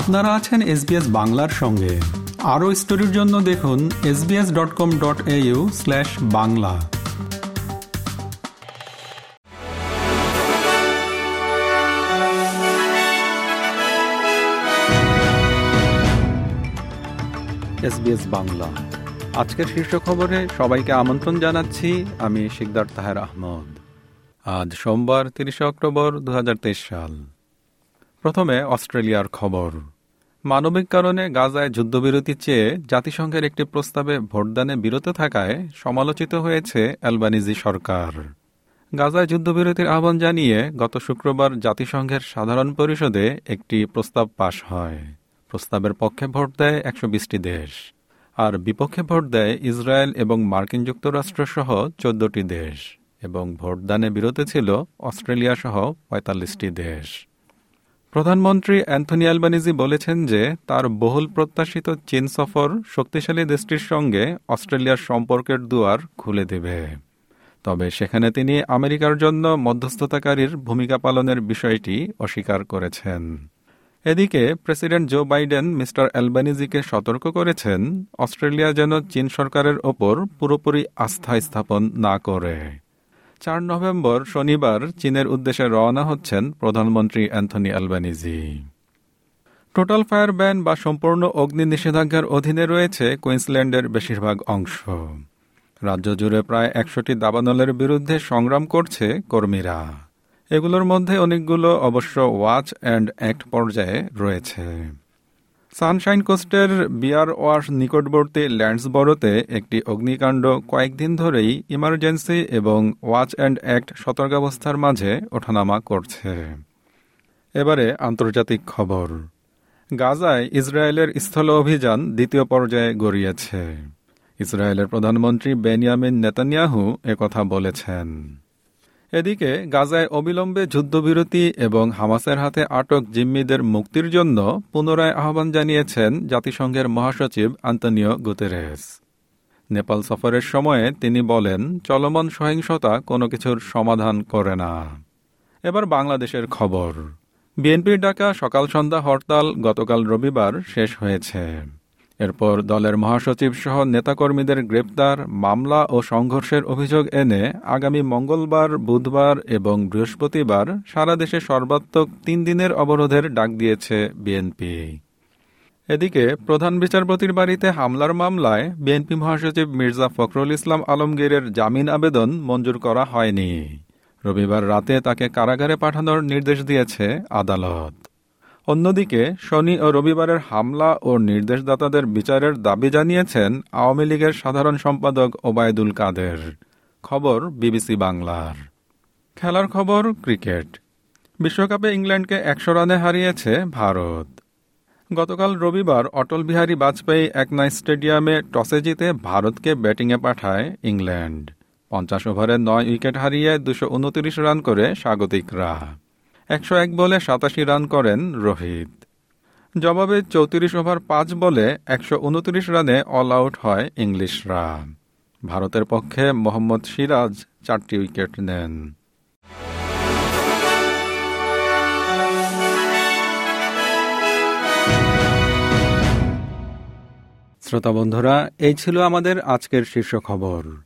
আপনারা আছেন এসবিএস বাংলার সঙ্গে। আরও স্টোরির জন্য দেখুন SBS dot com dot au slash Bangla. SBS Bangla. আজকের শীর্ষ খবরে সবাইকে আমন্ত্রণ জানাচ্ছি, আমি শিকদার তাহের আহমদ। আজ সোমবার তিরিশে অক্টোবর দু হাজার তেইশ সাল। প্রথমে অস্ট্রেলিয়ার খবর। মানবিক কারণে গাজায় যুদ্ধবিরতি চেয়ে জাতিসংঘের একটি প্রস্তাবে ভোটদানে বিরত থাকায় সমালোচিত হয়েছে অ্যালবানিজি সরকার। গাজায় যুদ্ধবিরতির আহ্বান জানিয়ে গত শুক্রবার জাতিসংঘের সাধারণ পরিষদে একটি প্রস্তাব পাশ হয়। প্রস্তাবের পক্ষে ভোট দেয় একশো বিশটি দেশ। আর বিপক্ষে ভোট দেয় ইসরায়েল এবং মার্কিন যুক্তরাষ্ট্র সহ চোদ্দটি দেশ। এবং ভোটদানে বিরত ছিল অস্ট্রেলিয়া সহ পঁয়তাল্লিশটি দেশ। প্রধানমন্ত্রী অ্যান্থনি অ্যালবানিজি বলেছেন যে, তার বহুল প্রত্যাশিত চীন সফর শক্তিশালী দেশটির সঙ্গে অস্ট্রেলিয়ার সম্পর্কের দুয়ার খুলে দেবে। তবে সেখানে তিনি আমেরিকার জন্য মধ্যস্থতাকারীর ভূমিকা পালনের বিষয়টি অস্বীকার করেছেন। এদিকে, প্রেসিডেন্ট জো বাইডেন মিস্টার অ্যালবানিজিকে সতর্ক করেছেন, অস্ট্রেলিয়া যেন চীন সরকারের ওপর পুরোপুরি আস্থা স্থাপন না করে। চার নভেম্বর শনিবার চীনের উদ্দেশ্যে রওনা হচ্ছেন প্রধানমন্ত্রী Anthony Albanese total fire ban বা সম্পূর্ণ অগ্নি নিষেধাজ্ঞার অধীনে রয়েছে কুইন্সল্যান্ডের বেশিরভাগ অংশ। রাজ্য জুড়ে প্রায় একশোটি দাবানলের বিরুদ্ধে সংগ্রাম করছে কর্মীরা। এগুলোর মধ্যে অনেকগুলো অবশ্য ওয়াচ অ্যান্ড অ্যাক্ট পর্যায়ে রয়েছে। সানশাইন কোস্টের বিয়ার ওয়াশ নিকটবর্তী ল্যান্ডসবরোতে একটি অগ্নিকাণ্ড কয়েকদিন ধরেই ইমার্জেন্সি এবং ওয়াচ অ্যান্ড অ্যাক্ট সতর্কাবস্থার মাঝে ওঠানামা করছে। এবারে আন্তর্জাতিক খবর। গাজায় ইসরায়েলের স্থল অভিযান দ্বিতীয় পর্যায়ে গড়িয়েছে। ইসরায়েলের প্রধানমন্ত্রী বেনিয়ামিন নেতানিয়াহু একথা বলেছেন। এদিকে গাজায় অবিলম্বে যুদ্ধবিরতি এবং হামাসের হাতে আটক জিম্মিদের মুক্তির জন্য পুনরায় আহ্বান জানিয়েছেন জাতিসংঘের মহাসচিব আন্তনিও গুতেরেস। নেপাল সফরের সময়ে তিনি বলেন, চলমান সহিংসতা কোনো কিছুর সমাধান করে না। এবার বাংলাদেশের খবর। বিএনপির ডাকা সকাল সন্ধ্যা হরতাল গতকাল রবিবার শেষ হয়েছে। এরপর দলের মহাসচিব সহ নেতাকর্মীদের গ্রেপ্তার, মামলা ও সংঘর্ষের অভিযোগ এনে আগামী মঙ্গলবার, বুধবার এবং বৃহস্পতিবার সারা দেশে সর্বাত্মক তিন দিনের অবরোধের ডাক দিয়েছে বিএনপি। এদিকে প্রধান বিচারপতির বাড়িতে হামলার মামলায় বিএনপি মহাসচিব মির্জা ফখরুল ইসলাম আলমগীরের জামিন আবেদন মঞ্জুর করা হয়নি। রবিবার রাতে তাকে কারাগারে পাঠানোর নির্দেশ দিয়েছে আদালত। অন্যদিকে, শনি ও রবিবারের হামলা ও নির্দেশদাতাদের বিচারের দাবি জানিয়েছেন আওয়ামী লীগের সাধারণ সম্পাদক ওবায়দুল কাদের। খবর বিবিসি বাংলার। খেলার খবর, ক্রিকেট। বিশ্বকাপে ইংল্যান্ডকে একশো রানে হারিয়েছে ভারত। গতকাল রবিবার অটল বিহারী বাজপেয়ী একনাই স্টেডিয়ামে টসে জিতে ভারতকে ব্যাটিংয়ে পাঠায় ইংল্যান্ড। পঞ্চাশ ওভারে নয় উইকেট হারিয়ে দুশো রান করে স্বাগতিকরা। একশো এক বলে সাতাশি রান করেন রোহিত। জবাবে চৌত্রিশ ওভার পাঁচ বলে একশো উনত্রিশ রানে অল আউট হয় ইংলিশরা। ভারতের পক্ষে মোহাম্মদ সিরাজ চারটি উইকেট নেন। শ্রোতা বন্ধুরা, এই ছিল আমাদের আজকের শীর্ষ খবর।